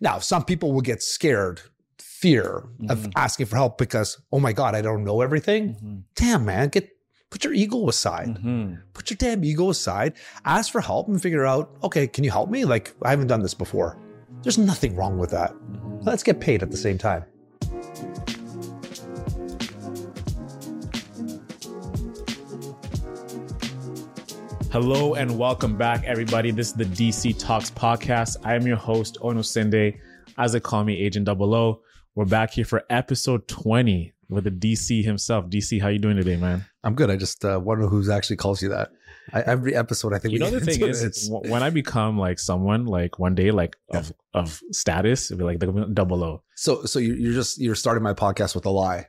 Now, some people will get scared, fear of Mhm. asking for help because, oh my God, I don't know everything. Mhm. Damn, man, get put your ego aside. Mhm. Put your damn ego aside. Ask for help and figure out, okay, can you help me? Like, I haven't done this before. There's nothing wrong with that. Mhm. Let's get paid at the same time. Hello and welcome back, everybody. This is the DC Talks podcast. I am your host, Ono Sende, as they call me, Agent Double O. We're back here for episode 20 with the DC himself. DC, how you doing today, man? I'm good. I just uh, wonder who's actually calls you that. I, every episode, I think You we know the thing is, it. It's- when I become like someone, like one day, like of of status, it'll be like the Double O. so so you- you're just you're starting my podcast with a lie.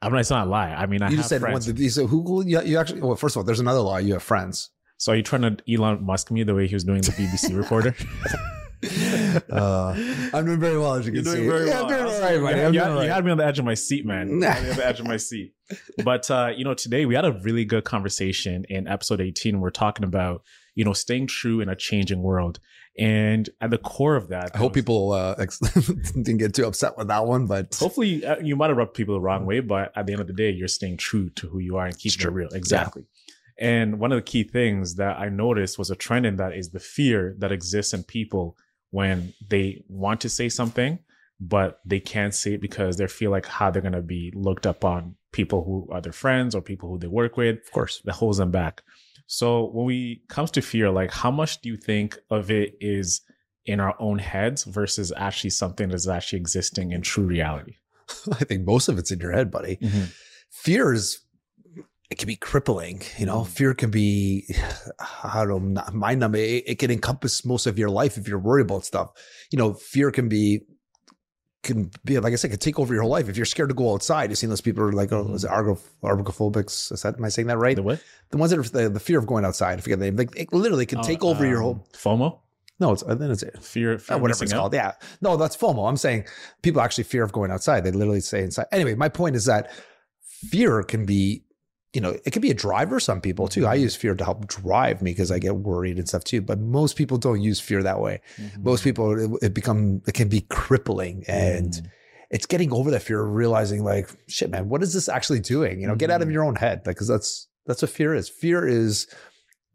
I mean, it's not a lie. I mean, I you have just said friends. one. So who who- you, you actually? Well, first of all, there's another lie. You have friends. So are you trying to Elon Musk me the way he was doing the BBC reporter? Uh, I'm doing very well, as you You're can see. very yeah, well. I'm doing all You- right, you, buddy. had- I'm you doing had, all you had me on the edge of my seat, man. You had me on the edge of my seat. But uh, you know, today we had a really good conversation in episode 18. We're talking about you know staying true in a changing world, and at the core of that, I hope people uh, ex- didn't get too upset with that one, but Hopefully, uh, you might have rubbed people the wrong way, but at the end of the day, you're staying true to who you are and keeping it real. Exactly. And one of the key things that I noticed was a trend in that is the fear that exists in people when they want to say something, but they can't say it because they feel like how they're going to be looked up on people who are their friends or people who they work with of course, that holds them back. So when we comes to fear, like how much do you think of it is in our own heads versus actually something that's actually existing in true reality? I think most of it's in your head, buddy. Mm-hmm. Fear is it can be crippling. You know, Mm. fear can be I don't know, mind numbing. It, it can encompass most of your life if you're worried about stuff. You know, fear can be can be like I said, can take over your whole life. If you're scared to go outside, you've seen those people who are like, oh, Mhm. is it argo, argophobics? Is that am I saying that right? The what? The ones that are the, the fear of going outside. I forget the name. Like it literally can Oh, take over your um, whole. FOMO, No, it's then it's fear, fear uh, whatever it's out? called. Yeah. No, that's FOMO. I'm saying people actually fear of going outside. They literally say inside. Anyway, my point is that fear can be, you know, it can be a driver. Some people too. I use fear to help drive me because I get worried and stuff too. But most people don't use fear that way. Mhm. Most people, it, it become, it can be crippling and Mhm. it's getting over that fear, of realizing like, shit, man, what is this actually doing? You know, get out of Mhm. your own head because that's, that's what fear is. Fear is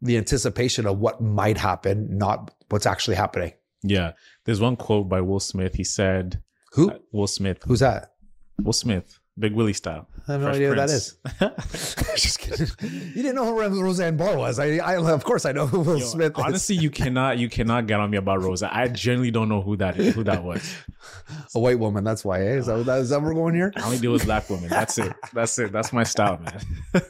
the anticipation of what might happen, not what's actually happening. yeah. There's one quote by Will Smith. He said, Who? uh, Will Smith, Who's that? Will Smith, Big Willie style. I have no Fresh idea what that Prince. Just kidding. You didn't know who Roseanne Barr was. I, I of course I know who Will Yo, Smith is. honestly, you cannot you cannot get on me about Rosa. I genuinely don't know who that is, who that was. a white woman. That's why. Eh? Is that, that is that where we're going here? I only deal with black women. That's it. That's it. That's my style, man.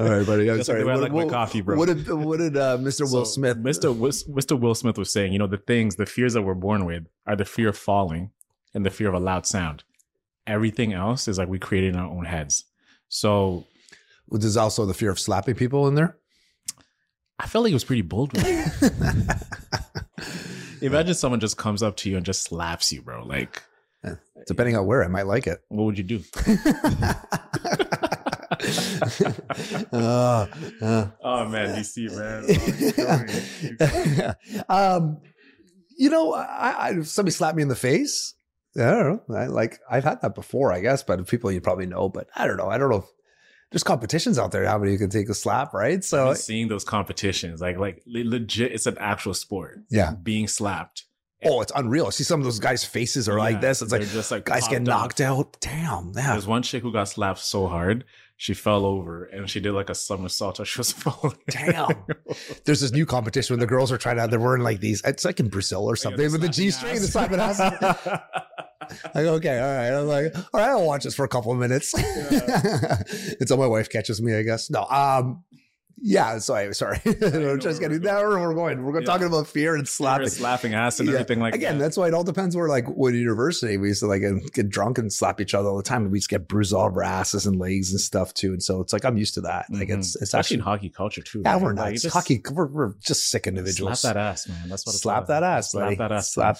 All right, buddy. I'm That's sorry. the way I What, like my coffee, bro. What did what did uh, Mr. Will So, Smith? Mr. Mr. Will Smith was saying, you know, the things, the fears that we're born with are the fear of falling and the fear of a loud sound. Everything else is like we created in our own heads. So There's also the fear of slapping people in there. I felt like it was pretty bold. Imagine someone just comes up to you and just slaps you, bro. Like, Depending on where, I might like it. what would you do? Uh, uh. Oh man, DC man. um, you know, I, I if somebody slapped me in the face. I don't know. I like I've had that before, I guess, but people you probably know. But I don't know. I don't know. If, there's competitions out there. How many you can take a slap, right? So seeing those competitions, like like legit, it's an actual sport. Yeah. being slapped. oh, it's unreal. See some of those guys' faces are Yeah, like this. It's like just like guys get popped out. knocked out. Damn. Yeah. There's one chick who got slapped so hard she fell over and she did like a somersault as she was falling. Damn. There's this new competition where the girls are trying to. They're wearing like these. It's like in Brazil or something with the G string, the slapping ass. I go, okay, all right. I'm like, all right, I'll watch this for a couple of minutes. Until my wife catches me, I guess. No, um, yeah, sorry, sorry. I'm know just getting we're now we're going. We're Yeah. talking about fear and slapping. slapping, slapping ass and Yeah. everything like Again, that. that's why it all depends. Where like when university, we used to like get drunk and slap each other all the time, and we just get bruised all over our asses and legs and stuff too. And so it's like I'm used to that. Like Mhm. it's it's Especially in actually hockey culture too. yeah, man. we're not. just hockey. We're, we're just sick individuals. Slap that ass, man. That's what it's Slap that ass, Slap buddy. that ass. Slap.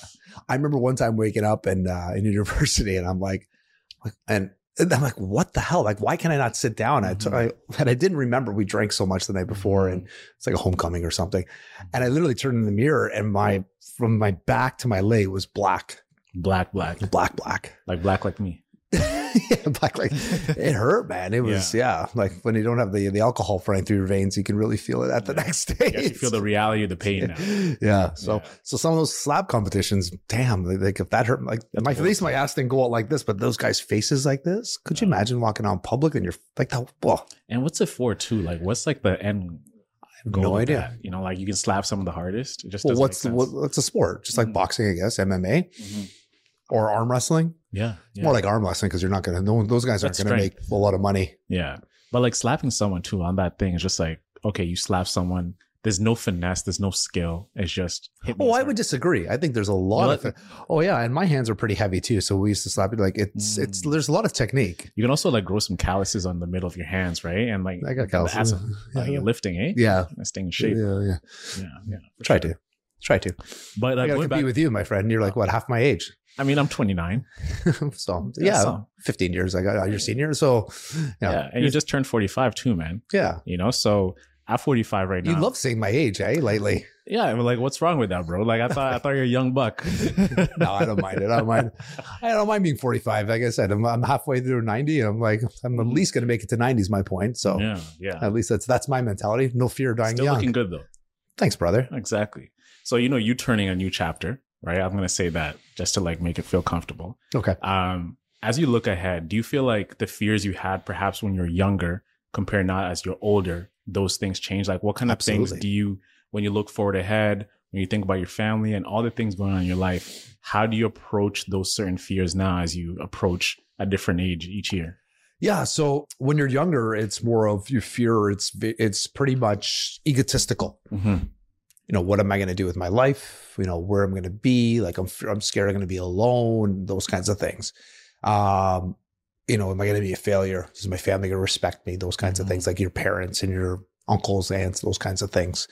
I remember one time waking up and uh, in university, and I'm like, and And I'm like, what the hell? Like, why can I not sit down? I, Mhm. I and I didn't remember we drank so much the night before, and it's like a homecoming or something. And I literally turned in the mirror, and my from my back to my leg was black, Black, black, black, black. like black, like me. yeah, black. Like it hurt, man. It was yeah. like when you don't have the the alcohol running through your veins, you can really feel it at the Yeah. next day. You feel the reality of the pain now. yeah. So Yeah. so some of those slap competitions, damn, like, if that hurt, like That's my at least my ass didn't go out like this, but those guys' faces like this. Could you Yeah. imagine walking out in public and you're like that? Well, And what's it for too? Like, what's like the end have goal? no idea. that? You know, like you can slap some of the hardest. It just well, what's what, what's a sport? Just like Mhm. boxing, I guess, MMA Mhm. or arm wrestling. Yeah, yeah. More like arm wrestling because you're not gonna. No, those guys aren't That's gonna make a lot of money. Yeah. But like slapping someone too on that thing is just like, okay, you slap someone. There's no finesse. There's no skill. It's just hit me Oh, I would disagree. I think there's a lot of. it. Oh yeah, and my hands are pretty heavy too. So we used to slap it like it's it's. Mm. There's a lot of technique. You can also like grow some calluses on the middle of your hands, right? And like I got that's calluses. a- uh, you're lifting, eh? Yeah, staying in shape. yeah, yeah. Yeah, yeah. Try sure. to, try to. But I like gotta compete back, with you, my friend. You're like what half my age. I mean, I'm 29. so Yeah, yeah, so- 15 years. I got your senior. So Yeah. yeah, And you just turned 45 too, man. yeah. You know, so at 45 right now. You love saying my age, eh? Lately. Yeah. I'm like, what's wrong with that, bro? Like, I thought, I thought you're a young buck. No, I don't mind it. I don't mind. I don't mind being 45. Like I said, I'm, I'm halfway through 90. And I'm like, I'm at least going to make it to 90 is my point. So yeah. Yeah. at least that's that's my mentality. No fear of dying Still young. looking good though. Thanks, brother. Exactly. So, you know, you turning a new chapter, right? I'm going to say that just to like make it feel comfortable. Okay. Um, as you look ahead, do you feel like the fears you had perhaps when you're younger compared now as you're older, those things change? Like what kind of things do you, when you look forward ahead, when you think about your family and all the things going on in your life, how do you approach those certain fears now as you approach a different age each year? Yeah. So when you're younger, it's more of your fear. It's it's pretty much egotistical. Mm-hmm. You know, what am I going to do with my life? You know, where I'm going to be? Like, I'm I'm scared I'm going to be alone. Those kinds of things. Um, you know, am I going to be a failure? Is my family going to respect me? Those kinds Mhm. of things, like your parents and your uncles, aunts, those kinds of things.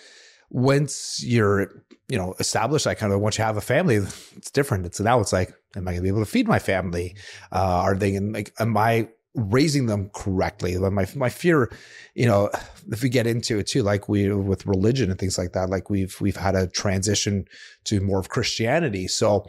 Once you're, you know, established, I kind of once you have a family, it's different. It's now it's like, am I going to be able to feed my family? Uh, are they going like, am I raising them correctly? My my fear, you know, if we get into it too, like we with religion and things like that, like we've we've had a transition to more of Christianity. So,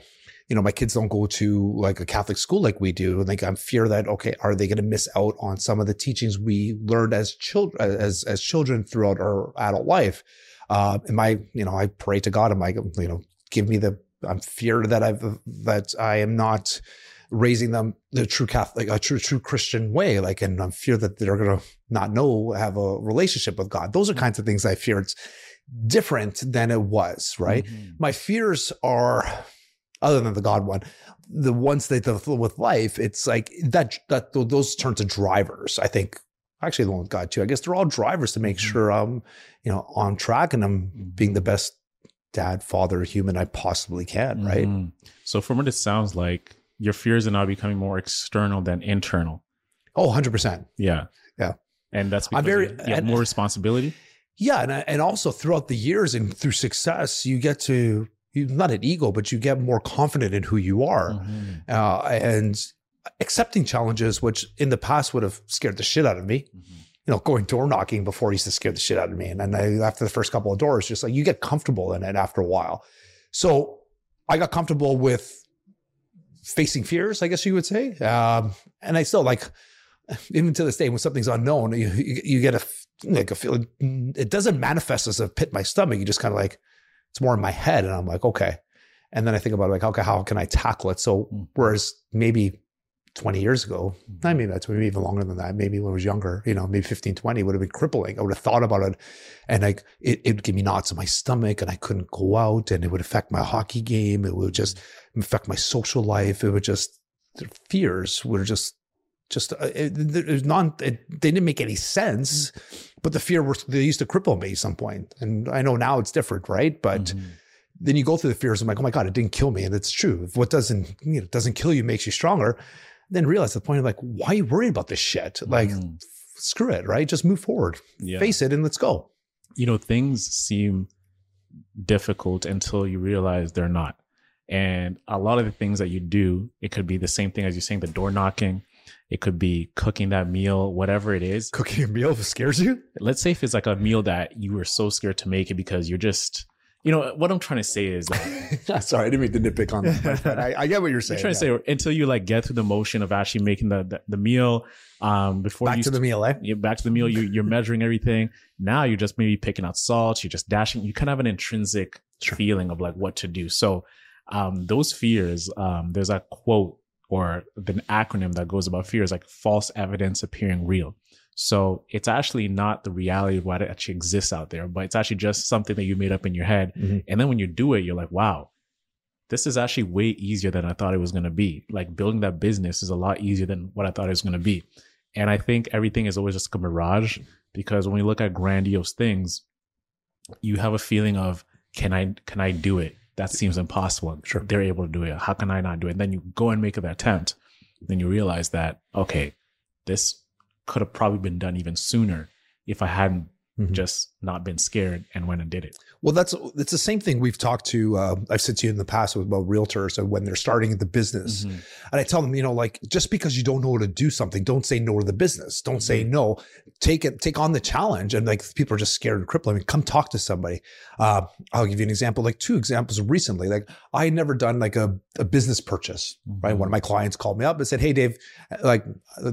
you know, my kids don't go to like a Catholic school like we do. And like I'm fear that okay, are they going to miss out on some of the teachings we learned as children as as children throughout our adult life? Uh, am I, you know, I pray to God, am I, you know, give me the I'm fear that I've that I am not raising them the true Catholic, a true true Christian way. Like, and I'm fear that they're gonna not know have a relationship with God. Those are kinds of things I fear. It's different than it was, right? Mhm. My fears are, other than the God one, the ones that the with life. It's like that that those turn to drivers. I think actually the one with God too. I guess they're all drivers to make Mhm. sure I'm you know on track and I'm being the best dad, father, human I possibly can. Right. Mhm. So from what it sounds like, your fears are now becoming more external than internal. Oh, 100 percent. Yeah. Yeah. And that's because I'm very- you, you have and- more responsibility. Yeah, and and also throughout the years and through success, you get to you not an ego, but you get more confident in who you are, Mhm. uh, and accepting challenges, which in the past would have scared the shit out of me. Mhm. You know, going door knocking before used to scare the shit out of me, and then I, after the first couple of doors, just like you get comfortable in it after a while. So I got comfortable with facing fears, I guess you would say, um, and I still like even to this day when something's unknown, you you, you get a like a feeling. It doesn't manifest as a pit in my stomach. You just kind of like it's more in my head, and I'm like, okay. And then I think about like, okay, how can I tackle it? So Mm. whereas maybe 20 years ago, I mean, that's maybe even longer than that. Maybe when I was younger, you know, maybe 15, 20 would have been crippling. I would have thought about it and like it, it would give me knots in my stomach and I couldn't go out and it would affect my hockey game. It would just affect my social life. It would just, the fears were just, just, uh, it, it non, it, they didn't make any sense, but the fear was, they used to cripple me at some point. And I know now it's different, right? But Mhm. then you go through the fears. I'm like, oh my God, it didn't kill me. And it's true. If what doesn't, you know, doesn't kill you makes you stronger. Then realize the point of like, why are you worried about this shit? Like, Mhm. screw it, right? Just move forward, yeah. face it, and let's go. you know, things seem difficult until you realize they're not. And a lot of the things that you do, it could be the same thing as you're saying, the door knocking. It could be cooking that meal, whatever it is. Cooking a meal scares you? Let's say if it's like a meal that you were so scared to make it because you're just, you know, what I'm trying to say is that Sorry, I didn't mean to nitpick on that. but I, I get what you're saying. I'm trying to say until you like get through the motion of actually making the the, the meal, um, before Back you to the meal, eh? back to the meal, you you're measuring everything. Now you're just maybe picking out salt, you're just dashing. You kind of have an intrinsic Sure. feeling of like what to do. So, um, those fears, um, there's a quote or an acronym that goes about fears like false evidence appearing real. So it's actually not the reality of what it actually exists out there, but it's actually just something that you made up in your head. Mhm. And then when you do it, you're like, wow, this is actually way easier than I thought it was going to be. Like building that business is a lot easier than what I thought it was going to be. And I think everything is always just a mirage because when we look at grandiose things, you have a feeling of, can I, can I do it? That seems impossible. Sure. They're able to do it. How can I not do it? And then you go and make the attempt. Then you realize that, okay, this could have probably been done even sooner if I hadn't Mhm. just not been scared and went and did it. Well, that's it's the same thing we've talked to. Uh, I've said to you in the past about realtors and when they're starting the business, Mhm. and I tell them, you know, like just because you don't know how to do something, don't say no to the business. Don't say Mm-hmm. no. Take it, take on the challenge. And like people are just scared and crippled. I mean, come talk to somebody. Uh, I'll give you an example, like two examples recently. Like I had never done like a, a business purchase. Right. Mhm. One of my clients called me up and said, Hey, Dave, like,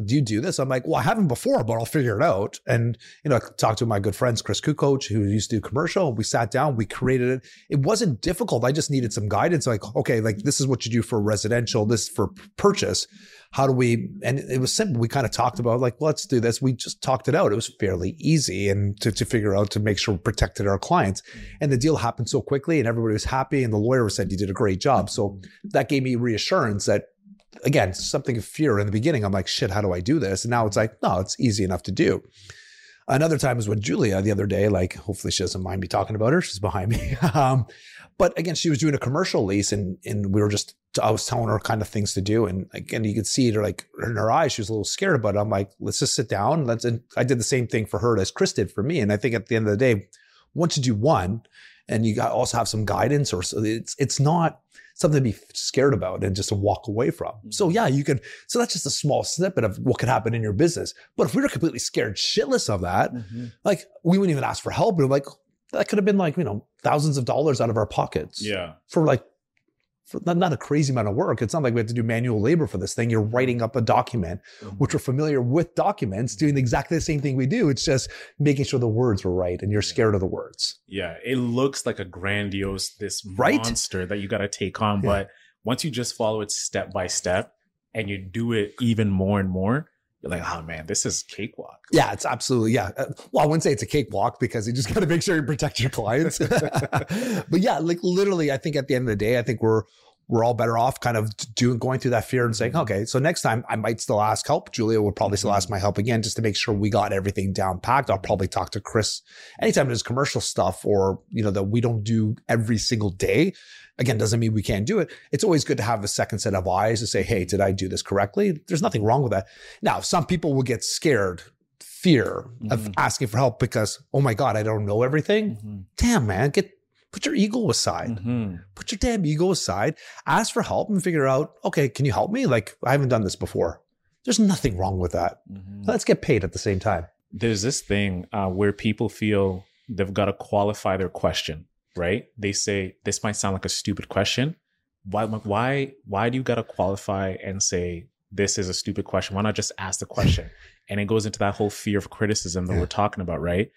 do you do this? I'm like, well, I haven't before, but I'll figure it out. And, you know, I talked to my good friends, Chris Kukoc, who used to do commercial. We sat down, we created it. It wasn't difficult. I just needed some guidance. Like, okay, like this is what you do for residential, this for purchase. How do we, and it was simple. We kind of talked about like, let's do this. We just talked it out. It was fairly easy and to, to figure out to make sure we protected our clients. And the deal happened so quickly and everybody was happy. And the lawyer said, you did a great job. So that gave me reassurance that again something of fear in the beginning i'm like shit how do i do this and now it's like no it's easy enough to do another time was with julia the other day like hopefully she doesn't mind me talking about her. She's behind me. Um, but again she was doing a commercial lease and and we were just i was telling her kind of things to do. And again you could see it like in her eyes she was a little scared it. I'm like let's just sit down. Let's and i did the same thing for her as chris did for me. And i think at the end of the day once you do one and you got also have some guidance or so it's it's not something to be scared about and just to walk away from. So yeah, you can. So that's just a small snippet of what could happen in your business. But if we were completely scared shitless of that, Mm-hmm. like we wouldn't even ask for help. We're like, that could have been like you know thousands of dollars out of our pockets Yeah. for like. Not, not a crazy amount of work. It's not like we have to do manual labor for this thing. You're writing up a document, mm-hmm. which we're familiar with documents, mm-hmm. doing exactly the same thing we do. It's just making sure the words were right and you're scared of the words. Yeah, it looks like a grandiose this Right? monster that you got to take on, Yeah. but once you just follow it step by step and you do it even more and more, you're like, oh man, this is cakewalk. Yeah, it's absolutely yeah. Uh, Well, I wouldn't say it's a cakewalk because you just got to make sure you protect your clients. but yeah, like literally, I think at the end of the day, I think we're we're all better off kind of doing going through that fear and saying, okay, so next time I might still ask help. Julia will probably still ask my help again just to make sure we got everything down packed. I'll probably talk to Chris anytime there's commercial stuff or you know that we don't do every single day. Again, doesn't mean we can't do it. It's always good to have a second set of eyes to say, hey, did I do this correctly? There's nothing wrong with that. Now, some people will get scared, fear of Mhm. asking for help because, oh my God, I don't know everything. Damn, man, get put your ego aside. Mhm. Put your damn ego aside. Ask for help and figure out, okay, can you help me? Like, I haven't done this before. There's nothing wrong with that. Mhm. Let's get paid at the same time. There's this thing uh, where people feel they've got to qualify their question, right? They say this might sound like a stupid question. Why? Why? Why do you got to qualify and say this is a stupid question? Why not just ask the question? and it goes into that whole fear of criticism that Yeah. we're talking about, right?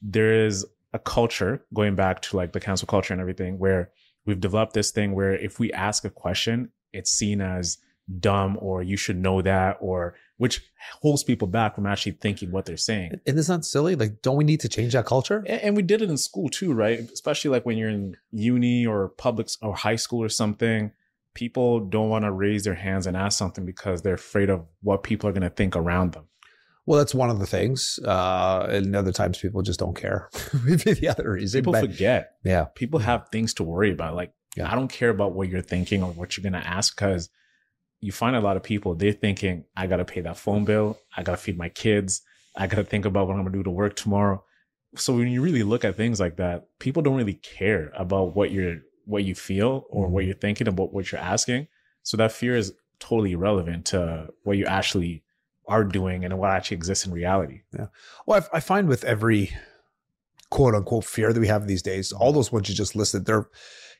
There is a culture going back to like the cancel culture and everything where we've developed this thing where if we ask a question, it's seen as dumb or you should know that or which holds people back from actually thinking what they're saying. And it's not silly. Like, don't we need to change that culture? A- And we did it in school too, right? Especially like when you're in uni or public or high school or something. People don't want to raise their hands and ask something because they're afraid of what people are going to think around them. Well, that's one of the things. Uh, and other times people just don't care. Maybe the other reason. People but forget. yeah. People have things to worry about. Like, Yeah. I don't care about what you're thinking or what you're going to ask because you find a lot of people, they're thinking, I got to pay that phone bill. I got to feed my kids. I got to think about what I'm going to do to work tomorrow. So when you really look at things like that, people don't really care about what you're, what you feel or what you're thinking about what you're asking. So that fear is totally irrelevant to what you actually are doing and what actually exists in reality. Yeah. Well, I, I find with every quote unquote fear that we have these days, all those ones you just listed, they're,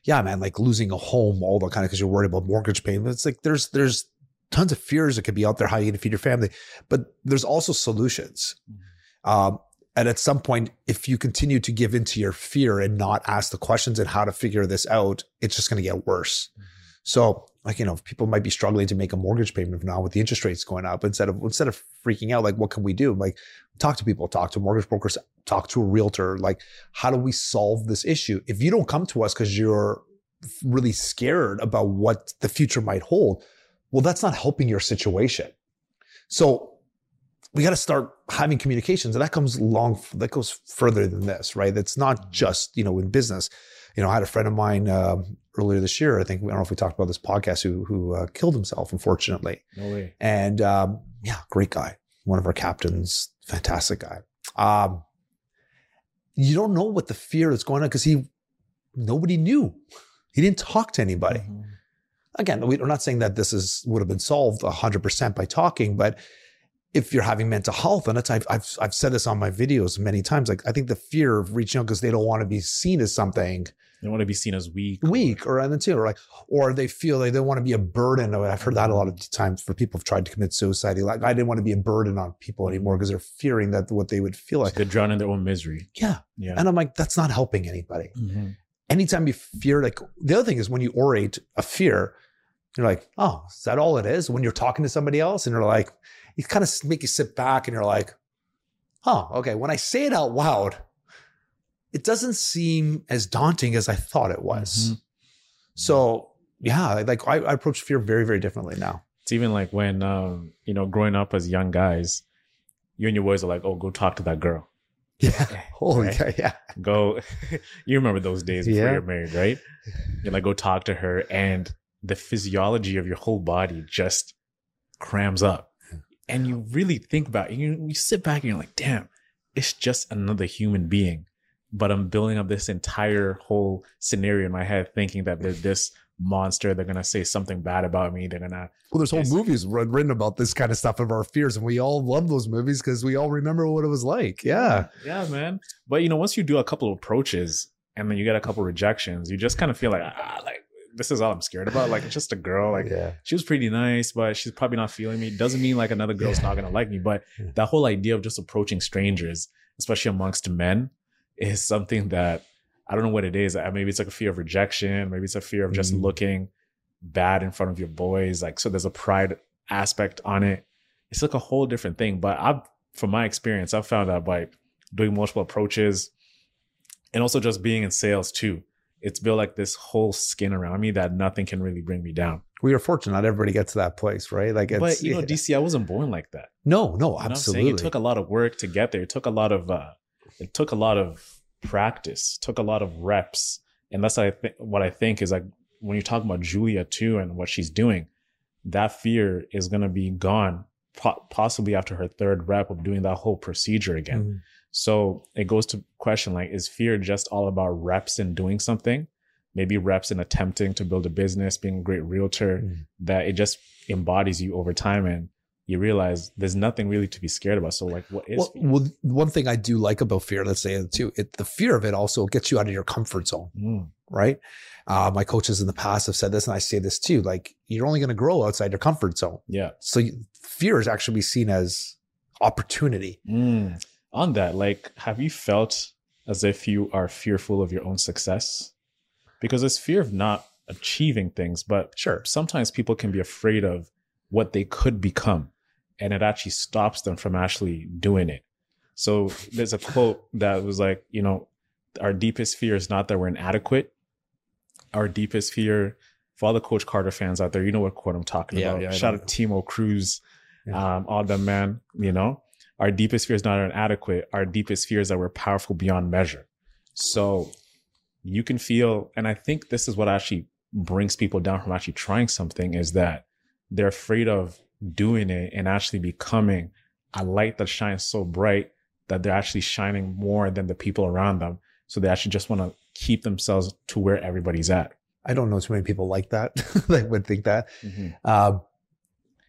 yeah, man, like losing a home, all the kind of because you're worried about mortgage payments. It's like there's there's tons of fears that could be out there how you going to feed your family, but there's also solutions. Um, and at some point, if you continue to give into your fear and not ask the questions and how to figure this out, it's just going to get worse. So, like you know, people might be struggling to make a mortgage payment now with the interest rates going up. Instead of instead of freaking out, like what can we do? Like talk to people, talk to mortgage brokers, talk to a realtor. Like how do we solve this issue? If you don't come to us because you're really scared about what the future might hold, well, that's not helping your situation. So we got to start having communications, and that comes long. That goes further than this, right? that's not just you know in business. You know, I had a friend of mine um, earlier this year. I think I don't know if we talked about this podcast who who uh, killed himself, unfortunately. No way. And um, yeah, great guy, one of our captains, fantastic guy. Um, you don't know what the fear is going on because he nobody knew. He didn't talk to anybody Mhm. again, we- we're not saying that this is would have been solved 100% by talking, but if you're having mental health, and it's I've, I've I've said this on my videos many times. Like I think the fear of reaching out because they don't want to be seen as something They want to be seen as weak. weak, or and then too, or like, or they feel like they want to be a burden. I've heard that a lot of times for people who've tried to commit suicide. Like I didn't want to be a burden on people anymore because they're fearing that what they would feel like. They're drowning in their own misery. Yeah, Yeah. and I'm like, that's not helping anybody Mhm. anytime you fear, like the other thing is when you orate a fear, you're like, oh, is that all it is? When you're talking to somebody else and you're like, you kind of make you sit back and you're like, oh, okay. When I say it out loud, it doesn't seem as daunting as I thought it was. Mhm. So yeah, like I, I approach fear very, very differently now. It's even like when um, you know, growing up as young guys, you and your boys are like, "Oh, go talk to that girl. Yeah. Holy Right. cow, yeah. Go." you remember those days before Yeah. you're married, right? You're like, "Go talk to her," and the physiology of your whole body just crams up, and you really think about it. You you sit back and you're like, "Damn, it's just another human being." But I'm building up this entire whole scenario in my head, thinking that they're this monster. They're gonna say something bad about me. They're gonna Well, there's whole Yes. movies written about this kind of stuff of our fears, and we all love those movies because we all remember what it was like. Yeah. Yeah, man. But you know, once you do a couple of approaches and then you get a couple rejections, you just kind of feel like, ah, like this is all I'm scared about. Like it's just a girl. Like yeah. she was pretty nice, but she's probably not feeling me. Doesn't mean like another girl's Yeah. not gonna like me. But Yeah. that whole idea of just approaching strangers, especially amongst men, is something that I don't know what it is. Maybe it's like a fear of rejection. Maybe it's a fear of just Mm. looking bad in front of your boys. Like so, there's a pride aspect on it. It's like a whole different thing. But I've, from my experience, I've found out by doing multiple approaches, and also just being in sales too. It's built like this whole skin around me that nothing can really bring me down. We are fortunate. Not everybody gets to that place, right? Like, it's, but you know. DC, I wasn't born like that. no, no, You know absolutely. It took a lot of work to get there. It took a lot of uh it took a lot of practice, took a lot of reps. And that's what I think what I think is like when you talk about Julia too and what she's doing, that fear is gonna be gone po- possibly after her third rep of doing that whole procedure again. Mhm. So it goes to question like, is fear just all about reps and doing something? Maybe reps and attempting to build a business, being a great realtor, Mhm. that it just embodies you over time and you realize there's nothing really to be scared about. So like what is Well, well, one thing I do like about fear, let's say it too, it, the fear of it also gets you out of your comfort zone, Mm, right? Uh, my coaches in the past have said this, and I say this too. Like you're only going to grow outside your comfort zone. yeah. So you, fear is actually seen as opportunity. Mm. On that, like have you felt as if you are fearful of your own success? Because it's fear of not achieving things, but Sure. sometimes people can be afraid of what they could become and it actually stops them from actually doing it. So there's a quote that was like you know our deepest fear is not that we're inadequate. Our deepest fear for all the coach carter fans out there you know what quote i'm talking Yeah, about. yeah, shout out timo cruz Yeah. um, all them man you know? Our deepest fear is not inadequate. Our deepest fear is that we're powerful beyond measure. So you can feel and i think this is what actually brings people down from actually trying something is that they're afraid of doing it and actually becoming a light that shines so bright that they're actually shining more than the people around them so they actually just want to keep themselves to where everybody's at I don't know too many people like that that would think that. Um,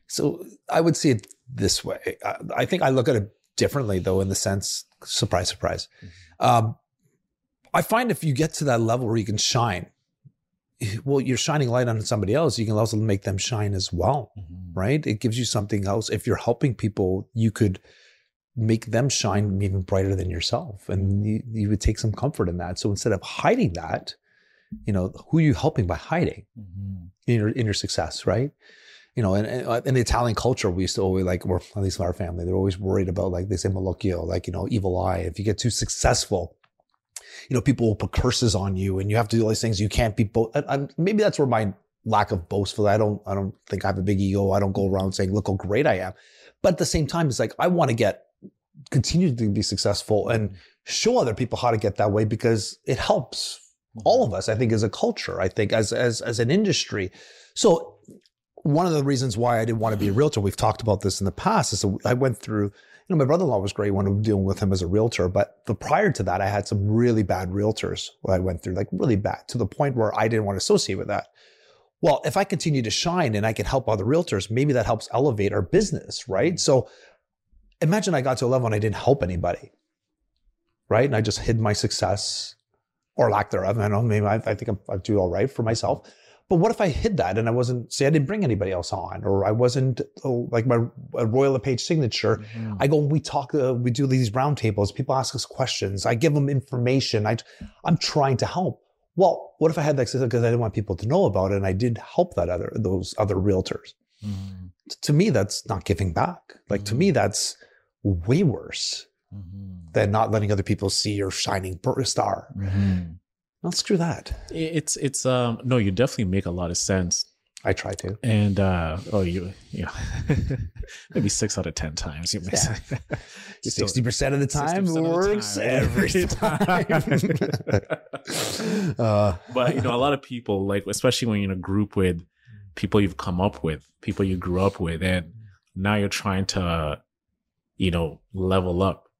so I would see it this way. I, I think I look at it differently, though, in the sense, surprise, surprise. Um, I find if you get to that level where you can shine, well, you're shining light on somebody else, you can also make them shine as well, Mhm. right? It gives you something else. If you're helping people, you could make them shine even brighter than yourself. And you, you would take some comfort in that. So instead of hiding that, you know, who are you helping by hiding Mhm. in your, in your success, right? You know, and, and uh, in the Italian culture, we used to always like, or at least in our family, they're always worried about like they say malocchio, like, you know, evil eye. If you get too successful, you know, people will put curses on you and you have to do all these things. You can't be both. Maybe that's where my lack of boastful. I don't, I don't think I have a big ego. I don't go around saying, look how great I am. But at the same time, it's like, I want to get, continue to be successful and show other people how to get that way because it helps all of us, I think, as a culture, I think, as, as, as an industry. So one of the reasons why I didn't want to be a realtor, we've talked about this in the past, is I went through, know, my brother-in-law was great when I was dealing with him as a realtor, but the prior to that, I had some really bad realtors that I went through, like really bad, to the point where I didn't want to associate with that. Well, if I continue to shine and I can help other realtors, maybe that helps elevate our business, right? So imagine I got to a level and I didn't help anybody, right? And I just hid my success or lack thereof. I don't know, maybe I, I think I'm, I do all right for myself. But what if I hid that and I wasn't, say, I didn't bring anybody else on, or I wasn't oh, like my a Royal LePage signature. Mhm. I go, we talk, uh, we do these roundtables. People ask us questions. I give them information. I, I'm trying to help. Well, what if I had that because I didn't want people to know about it, and I did help that other those other realtors? Mhm. To me, that's not giving back. Like to me, that's way worse Mhm. than not letting other people see your shining star. Mhm. Not screw that. It's it's um no, you definitely make a lot of sense. I try to. And uh oh you you know maybe six out of ten times you Yeah. Sixty percent of the time 60% the works time, every time. uh, but you know, a lot of people like, especially when you're in a group with people you've come up with, people you grew up with, and now you're trying to, you know, level up.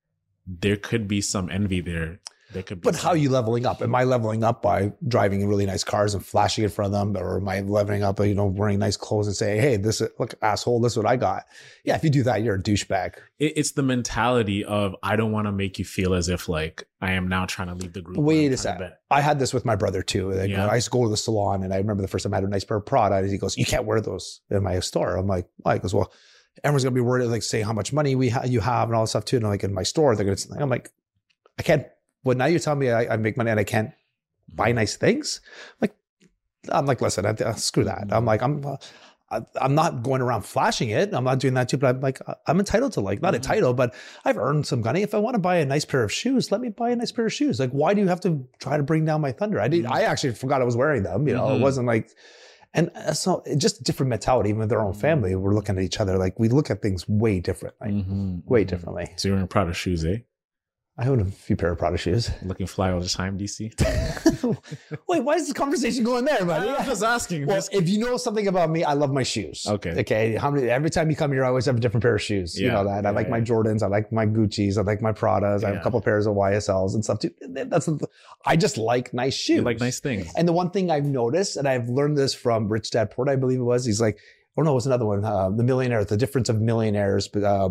There could be some envy there. There could be. but how are you leveling up? Am I leveling up by driving really nice cars and flashing in front of them, or am I leveling up by you know wearing nice clothes and saying, "Hey, this is, look asshole, this is what I got." Yeah, if you do that, you're a douchebag. It- it's the mentality of I don't want to make you feel as if like I am now trying to leave the group. Wait a trying to sec. bet. I had this with my brother too. Like, Yeah. I used to go to the salon, and I remember the first time I had a nice pair of Prada. And he goes, "You can't wear those in my store." I'm like, "Why?" He goes, "Well, everyone's gonna be worried, like, say how much money we ha- you have and all this stuff too." And like in my store, they're gonna. I'm like, I can't. Well, now you're telling me I, I make money and I can't buy nice things. Like, I'm like, listen, I, uh, screw that. I'm like, I'm. Uh, I- I'm not going around flashing it. I'm not doing that too, but I'm like, I'm entitled to like, not Mhm. entitled, but I've earned some money. If I want to buy a nice pair of shoes, let me buy a nice pair of shoes. Like, why do you have to try to bring down my thunder? I did. Mhm. I actually forgot I was wearing them. You know, Mhm. it wasn't like, and uh, so just a different mentality. Even with their own Mhm. family, we're looking at each other like we look at things way differently, Mhm, way mhm. differently. So you're in Prada shoes, eh? I own a few pair of Prada shoes. Looking fly all the time, DC. Wait, why is this conversation going there, buddy? I'm just asking. Well, just- if you know something about me, I love my shoes. Okay. Okay. How many? Every time you come here, I always have a different pair of shoes. you know that. I yeah, like my. Jordans. I like my Gucci's. I like my Pradas. I have a couple pairs of YSLs and stuff too. That's. I just like nice shoes. you like nice things. And the one thing I've noticed, and I've learned this from Rich Dad Poor I believe it was. He's like, oh no, it was another one. Uh, the millionaire. The difference of millionaires. But uh,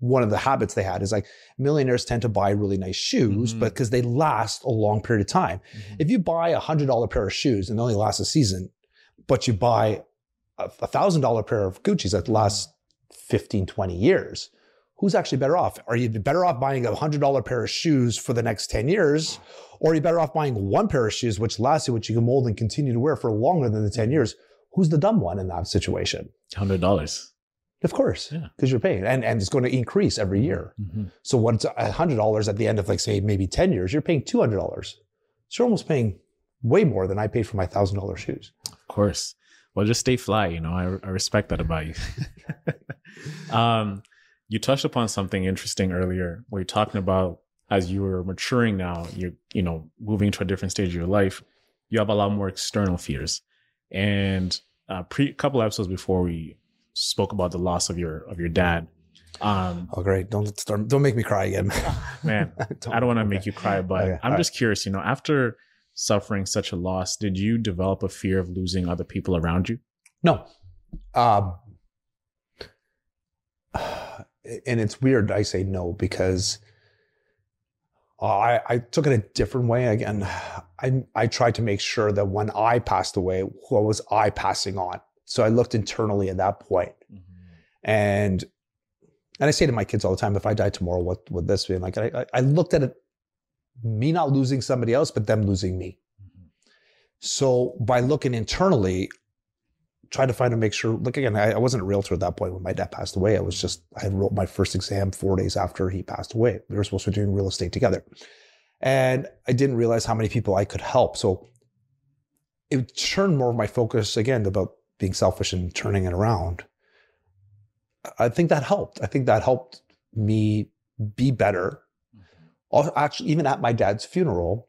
one of the habits they had is like millionaires tend to buy really nice shoes, Mhm. but because they last a long period of time. Mm-hmm. If you buy a hundred dollar pair of shoes and they only last a season, but you buy a thousand dollar pair of Gucci's that mm-hmm. lasts 15, 20 years, who's actually better off? Are you better off buying a hundred dollar pair of shoes for the next 10 years? Or are you better off buying one pair of shoes, which lasts you, which you can mold and continue to wear for longer than the 10 mm-hmm. years? Who's the dumb one in that situation? Hundred dollars. Of course, Yeah. because you're paying, and and it's going to increase every mm-hmm. year. Mm-hmm. So what's a hundred dollars at the end of like say maybe ten years, you're paying two hundred dollars. So you're almost paying way more than I paid for my thousand dollar shoes. Of course. Well, just stay fly. You know, I, I respect that about you. um, you touched upon something interesting earlier where you're talking about as you were maturing now, you're, you know, moving to a different stage of your life, you have a lot more external fears. And a pre couple episodes before we spoke about the loss of your of your dad. Um, Oh great! Don't start, don't make me cry again, man, I don't want to make you cry, but Okay, I'm all just curious, you know, after suffering such a loss, did you develop a fear of losing other people around you? No. Um, and it's weird I say no because I, I took it a different way. Again, I, I tried to make sure that when I passed away, what was I passing on? So I looked internally at that point. Mm-hmm. And and I say to my kids all the time, if I die tomorrow, what would this be? like I, I looked at it, me not losing somebody else, but them losing me. Mm-hmm. So by looking internally, try to find to make sure. Look again, I, I, wasn't a realtor at that point when my dad passed away. I was just I wrote my first exam four days after he passed away. We were supposed to be doing real estate together, and I didn't realize how many people I could help. So it turned more of my focus again about being selfish and turning it around. I think that helped. I think that helped me be better. Mm-hmm. Actually, even at my dad's funeral,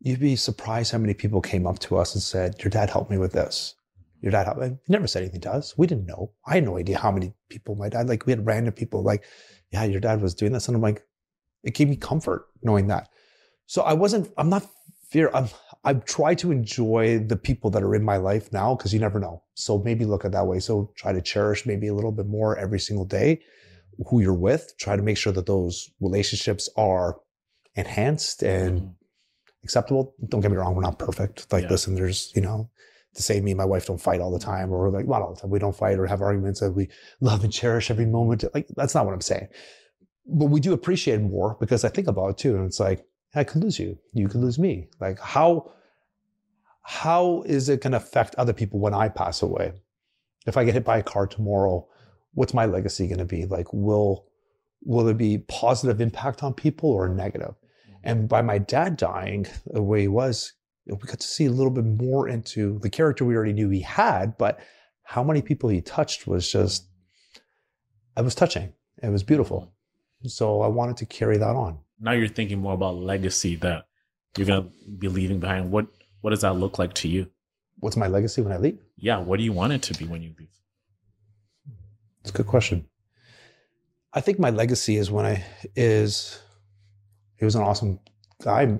you'd be surprised how many people came up to us and said, "Your dad helped me with this." Your dad helped. me. He never said anything to us. We didn't know. I had no idea how many people my dad. Like we had random people like, "Yeah, your dad was doing this," and I'm like, it gave me comfort knowing that. So I wasn't. I'm not fear. I'm. I try to enjoy the people that are in my life now because you never know. So maybe look at that way. So try to cherish maybe a little bit more every single day who you're with. Try to make sure that those relationships are enhanced and mm-hmm. acceptable. Don't get me wrong, we're not perfect. Like, yeah. listen, there's, you know, to say me and my wife don't fight all the time or like not all the time. We don't fight or have arguments that we love and cherish every moment. Like, that's not what I'm saying. But we do appreciate more because I think about it too. And it's like, I could lose you. You could lose me. Like, how, how is it going to affect other people when I pass away? If I get hit by a car tomorrow, what's my legacy going to be? Like, will will there be positive impact on people or negative? Mm-hmm. And by my dad dying the way he was, we got to see a little bit more into the character we already knew he had, but how many people he touched was just, it was touching. It was beautiful. So I wanted to carry that on. Now you're thinking more about legacy that you're going to be leaving behind. What what does that look like to you? What's my legacy when I leave? Yeah. What do you want it to be when you leave? It's a good question. I think my legacy is when I is he was an awesome guy,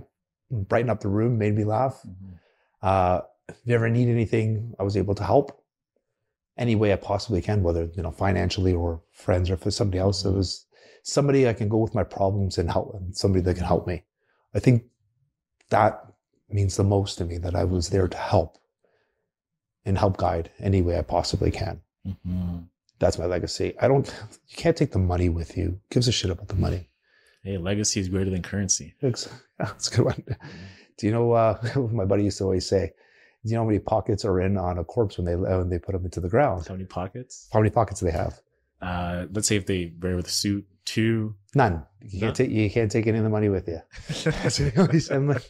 brightened up the room, made me laugh. Mm-hmm. Uh, if you ever need anything, I was able to help any way I possibly can, whether you know financially or friends or for somebody else. Mm-hmm. It was somebody I can go with my problems and help, and somebody that can help me. I think that means the most to me that I was there to help and help guide any way I possibly can. Mm-hmm. That's my legacy. I don't, you can't take the money with you. Who gives a shit about the money. Hey, legacy is greater than currency. It's, that's a good one. Do you know, uh, my buddy used to always say, do you know how many pockets are in on a corpse when they when they put them into the ground? How many pockets? How many pockets do they have? Uh, let's say if they wear with a suit, two. None. You can't take you can't take any of the money with you. That's what he always said.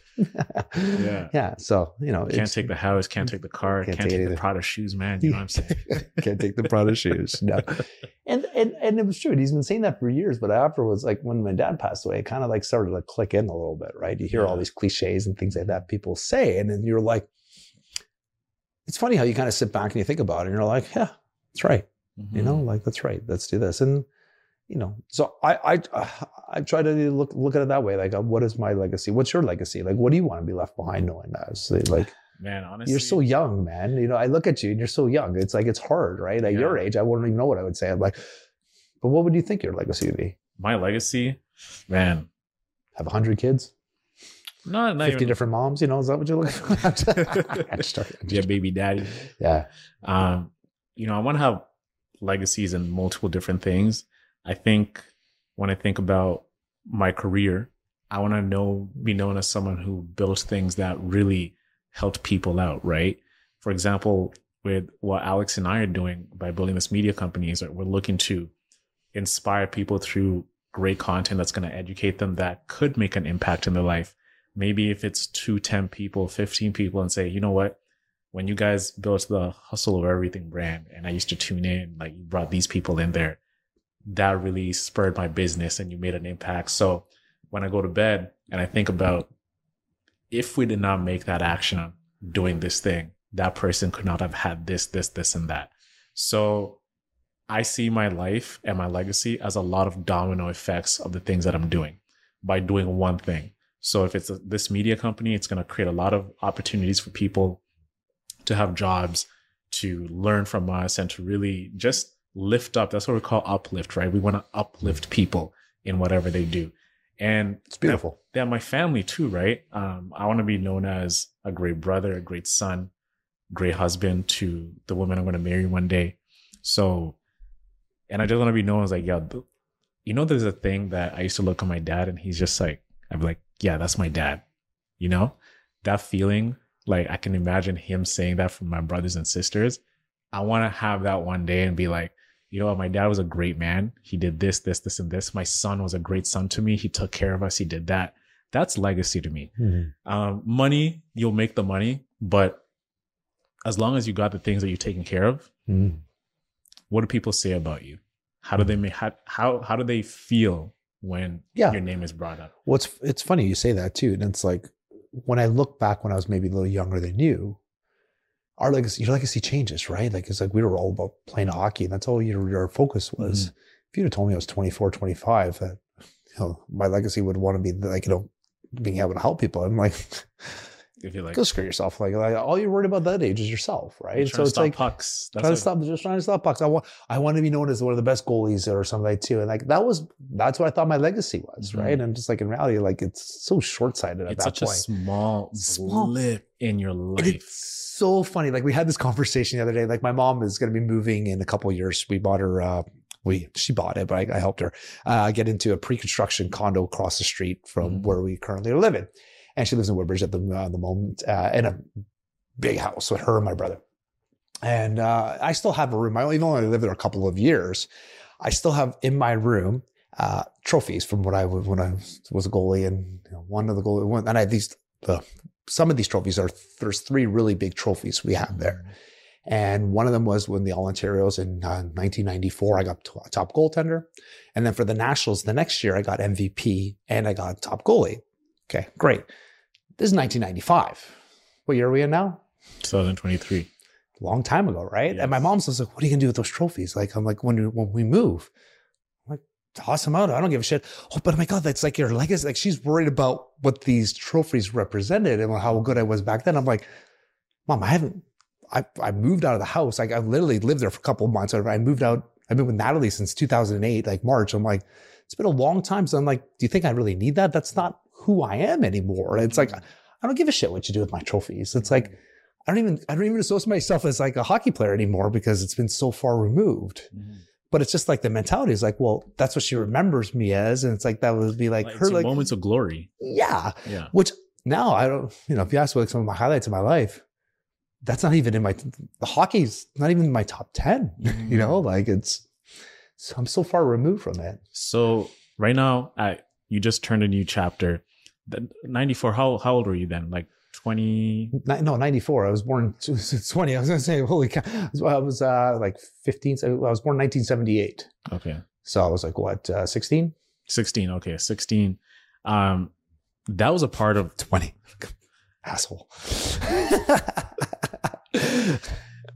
yeah. Yeah. So, you know, can't take the house, can't take the car, can't, can't take, take the Prada shoes, man. You know what I'm saying? can't take the Prada shoes. No. And and and it was true. He's been saying that for years, but afterwards, like when my dad passed away, it kind of like started to click in a little bit, right? You hear yeah. all these cliches and things like that people say, and then you're like, it's funny how you kind of sit back and you think about it, and you're like, yeah, that's right. Mm-hmm. You know, like that's right. Let's do this. And you know, so I I I try to look look at it that way. Like, uh, what is my legacy? What's your legacy? Like, what do you want to be left behind knowing that? So, like, man, honestly, you're so young, man. You know, I look at you and you're so young. It's like it's hard, right? At yeah. your age, I wouldn't even know what I would say. I'm like, but what would you think your legacy would be? My legacy, man, have a hundred kids. No, not 50 even. different moms, you know, is that what you're looking for? yeah, baby daddy. Yeah. Um, you know, I want to have legacies in multiple different things. I think when I think about my career, I want to know, be known as someone who built things that really helped people out, right? For example, with what Alex and I are doing by building this media company is that we're looking to inspire people through great content that's going to educate them that could make an impact in their life. Maybe if it's two, 10 people, 15 people and say, you know what? When you guys built the hustle of everything brand and I used to tune in, like you brought these people in there that really spurred my business and you made an impact. So when I go to bed and I think about if we did not make that action doing this thing, that person could not have had this, this, this, and that. So I see my life and my legacy as a lot of domino effects of the things that I'm doing by doing one thing. So if it's a, this media company, it's going to create a lot of opportunities for people to have jobs, to learn from us, and to really just lift up. That's what we call uplift, right? We want to uplift people in whatever they do. And It's beautiful. yeah, my family too, right? Um, I want to be known as a great brother, a great son, great husband to the woman I'm going to marry one day. So, and I just want to be known as like, yeah, you know, there's a thing that I used to look at my dad and he's just like, I'm like, yeah, that's my dad. You know, that feeling, like I can imagine him saying that from my brothers and sisters. I want to have that one day and be like, you know what, my dad was a great man. He did this, this, this, and this. My son was a great son to me. He took care of us. He did that. That's legacy to me. Um, money, you'll make the money, but as long as you got the things that you're taking care of, Mhm. what do people say about you? How do they make how how, how do they feel when Yeah. your name is brought up? Well, it's it's funny you say that too, and it's like when I look back when I was maybe a little younger than you, our legacy, your legacy changes, right? Like it's like we were all about playing hockey, and that's all your your focus was. Mm-hmm. If you'd have told me I was 24, 25, that you know my legacy would want to be like you know being able to help people. I'm like, If you're like go screw yourself. Like, like all you're worried about that age is yourself, right? so it's stop like pucks. That's trying to stop just trying to stop pucks. I want I want to be known as one of the best goalies or something like too. And like that was that's what I thought my legacy was, Mhm. right? And just like in reality, like it's so short sighted at it's that such point. a small, Small. blip in your And life. it's so funny. Like we had this conversation the other day. Like my mom is going to be moving in a couple of years. We bought her. uh we she bought it, but I, I helped her uh, get into a pre-construction condo across the street from Mhm. where we currently are living, and she lives in Woodbridge at the uh, the moment uh, in a big house with her and my brother. And uh, I still have a room. I even though I lived there a couple of years, I still have in my room uh, trophies from when I was when I was a goalie, and you know, one of the goalie. One, and I have these the some of these trophies are there's three really big trophies we have there. And one of them was when the All Ontario's in uh, 1994, I got t- top goaltender. And then for the Nationals the next year, I got MVP and I got top goalie. Okay, great. This is 1995. What year are we in now? 2023. long time ago, right? And my mom's mom like, what are you gonna do with those trophies? Like, I'm like, when when we move, I'm like, toss them out. I don't give a shit. Oh, but oh my god, that's like your legacy. Like, she's worried about what these trophies represented and how good I was back then. I'm like, mom, I haven't. I I moved out of the house. Like, I literally lived there for a couple of months. I moved out. I've been with Natalie since 2008, like March. I'm like, it's been a long time. So I'm like, do you think I really need that? That's not who I am anymore. It's like, mm. I don't give a shit what you do with my trophies. It's like, mm. I don't even I don't even associate myself as like a hockey player anymore because it's been so far removed. Mhm. But it's just like the mentality is like, well, that's what she remembers me as, and it's like that would be like her like moments of glory. yeah. Yeah. Which now I don't you know if you ask what like some of my highlights of my life, that's not even in my the hockey's not even in my top ten. You know, mm. like it's so I'm so far removed from it. So right now, I you just turned a new chapter. The- 94. How how old were you then? Like 20. Ni- No, 94. I was born 20. I was going to say, holy cow. I was uh, like 15. I was born 1978. Okay. So I was like, what, uh, 16? 16. Okay. 16. Um, that was a part of 20. Asshole.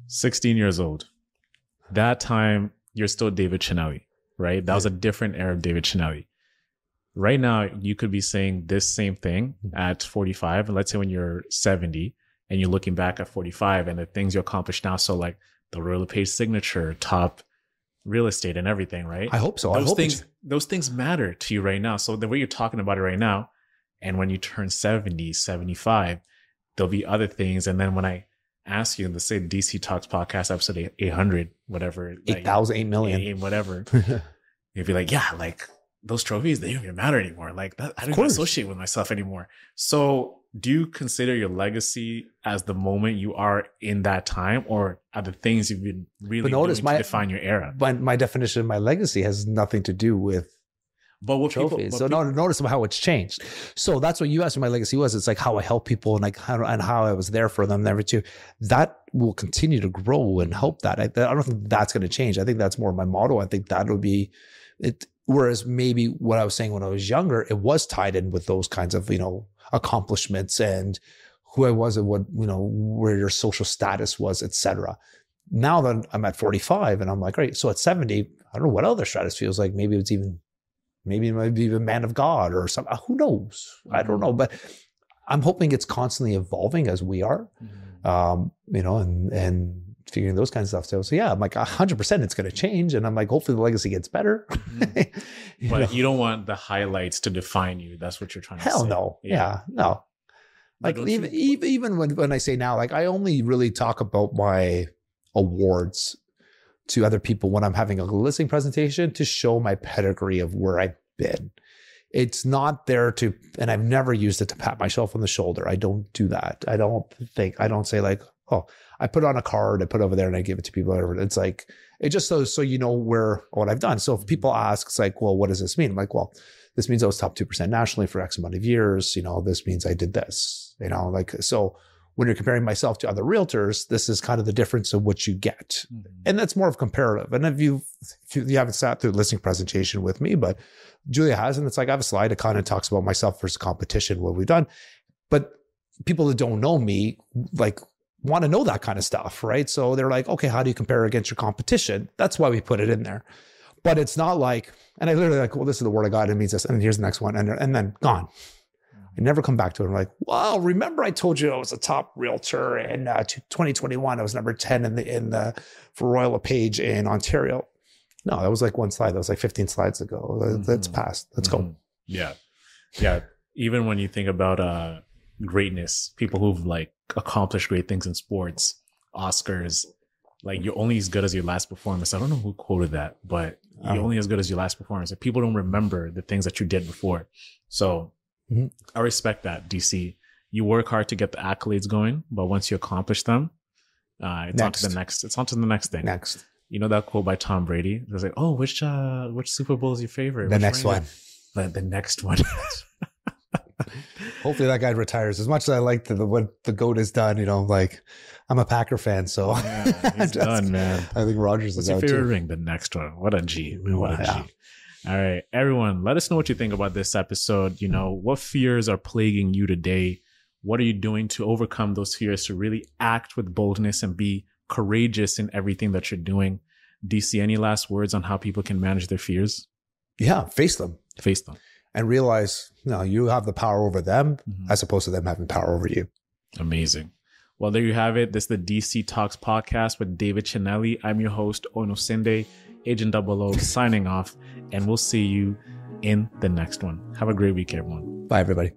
16 years old. That time, you're still David Cinelli, right? That was a different era of David Cinelli. Right now, you could be saying this same thing at 45. And let's say when you're 70 and you're looking back at 45 and the things you accomplished now. So, like the Royal LePage signature, top real estate, and everything, right? I hope so. I those hope things it's- those things matter to you right now so the way you're talking about it right now and when you turn 70 75 there'll be other things and then when i ask you in the say dc talks podcast episode 800 whatever that 8,000, 8 million. eight- whatever you'd be like yeah like those trophies they don't even matter anymore like that, i don't associate with myself anymore so do you consider your legacy as the moment you are in that time or are the things you've been really But notice doing my- to define your era but my definition of my legacy has nothing to do with but what people, trophies. but so people- no, notice how it's changed. So that's what you asked what my legacy was. It's like how I help people and like how and how I was there for them and everything. That will continue to grow and help that. I, I don't think that's going to change. I think that's more my motto. I think that will be it. Whereas maybe what I was saying when I was younger, it was tied in with those kinds of you know accomplishments and who I was and what you know where your social status was, etc. Now that I'm at 45 and I'm like, great. So at 70, I don't know what other status feels like. Maybe it's even maybe it might be a man of God or something. Uh, who knows? I don't mm-hmm. know. But I'm hoping it's constantly evolving as we are. Mm-hmm. Um, you know, and and figuring those kinds of stuff. So, so yeah, I'm like hundred percent it's going to change. And I'm like, hopefully the legacy gets better. Mm-hmm. you but know? you don't want the highlights to define you. That's what you're trying to Hell say. no. Yeah. yeah no. Like even, you- even when, when I say now, like I only really talk about my awards to other people when I'm having a listing presentation to show my pedigree of where I've been. It's not there to, and I've never used it to pat myself on the shoulder. I don't do that. I don't think, I don't say like, oh, I put on a card, I put over there and I give it to people. It's like, it just so, so you know where, what I've done. So if people ask, it's like, well, what does this mean? I'm like, well, this means I was top 2% nationally for X amount of years. You know, this means I did this, you know, like, so when you're comparing myself to other realtors, this is kind of the difference of what you get. Mm-hmm. And that's more of comparative. And if you, if you, you haven't sat through the listing presentation with me, but Julia has, and it's like I have a slide that kind of talks about myself versus competition, what we've done. But people that don't know me, like want to know that kind of stuff, right? So they're like, okay, how do you compare against your competition? That's why we put it in there. But it's not like, and I literally like, well, this is the word I got. It means this, and here's the next one, and and then gone. I never come back to it. I'm like, wow, remember I told you I was a top realtor in uh, 2021. I was number 10 in the in the for Royal LePage in Ontario. No, that was like one slide. That was like 15 slides ago. Mm-hmm. That's past. Let's mm-hmm. go. Yeah. Yeah. Even when you think about uh greatness, people who've like accomplished great things in sports, Oscars, like you're only as good as your last performance. I don't know who quoted that, but you're um, only as good as your last performance. If people don't remember the things that you did before. So mm-hmm. I respect that, DC. You work hard to get the accolades going, but once you accomplish them, uh, it's next. on to the next. It's on to the next thing. Next. You know that quote by Tom Brady? It was like, "Oh, which uh, which Super Bowl is your favorite?" The which next one. But the next one. Hopefully that guy retires. As much as I like the, the what the goat has done, you know, like I'm a Packer fan, so yeah, he's done, man. I think Rodgers What's is your favorite too. ring? The next one. What a G. What a yeah. G. All right, everyone, let us know what you think about this episode. You know, what fears are plaguing you today? What are you doing to overcome those fears to really act with boldness and be courageous in everything that you're doing? DC, any last words on how people can manage their fears? Yeah, face them. Face them and realize you know you have the power over them mm-hmm. as opposed to them having power over you. Amazing. Well, there you have it. This is the DC Talks podcast with David Cinelli. I'm your host, Onosinde, Agent Double O, signing off, and we'll see you in the next one. Have a great week, everyone. Bye, everybody.